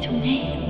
정말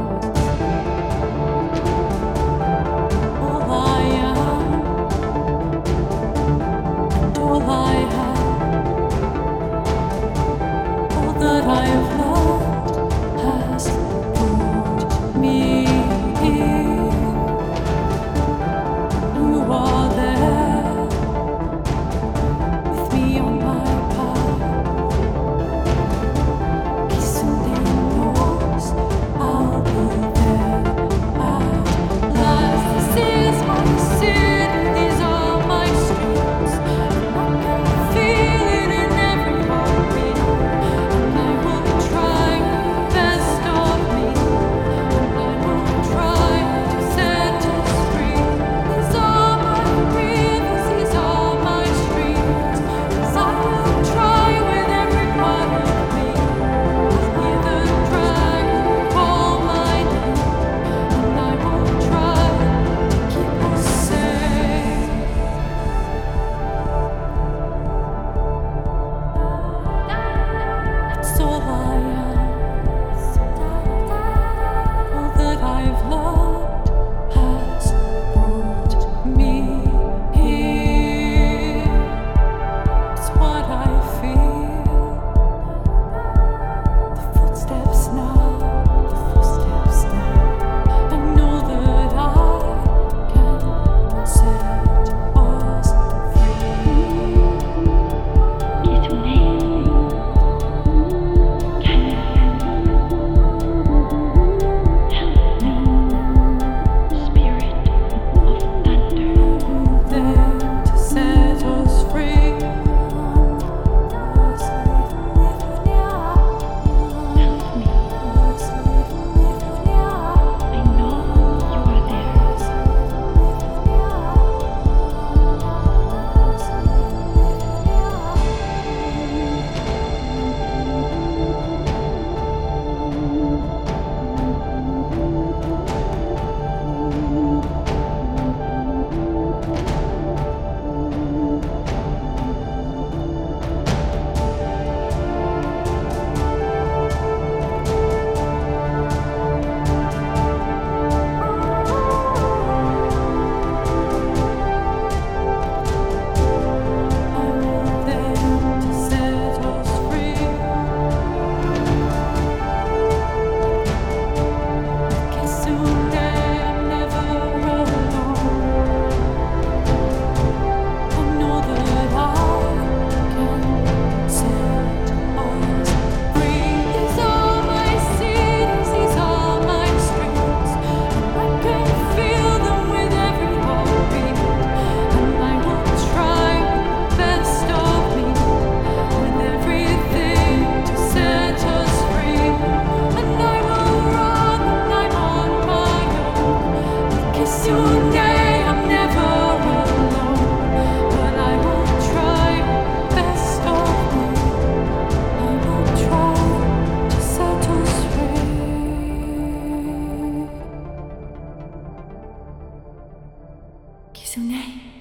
ですよね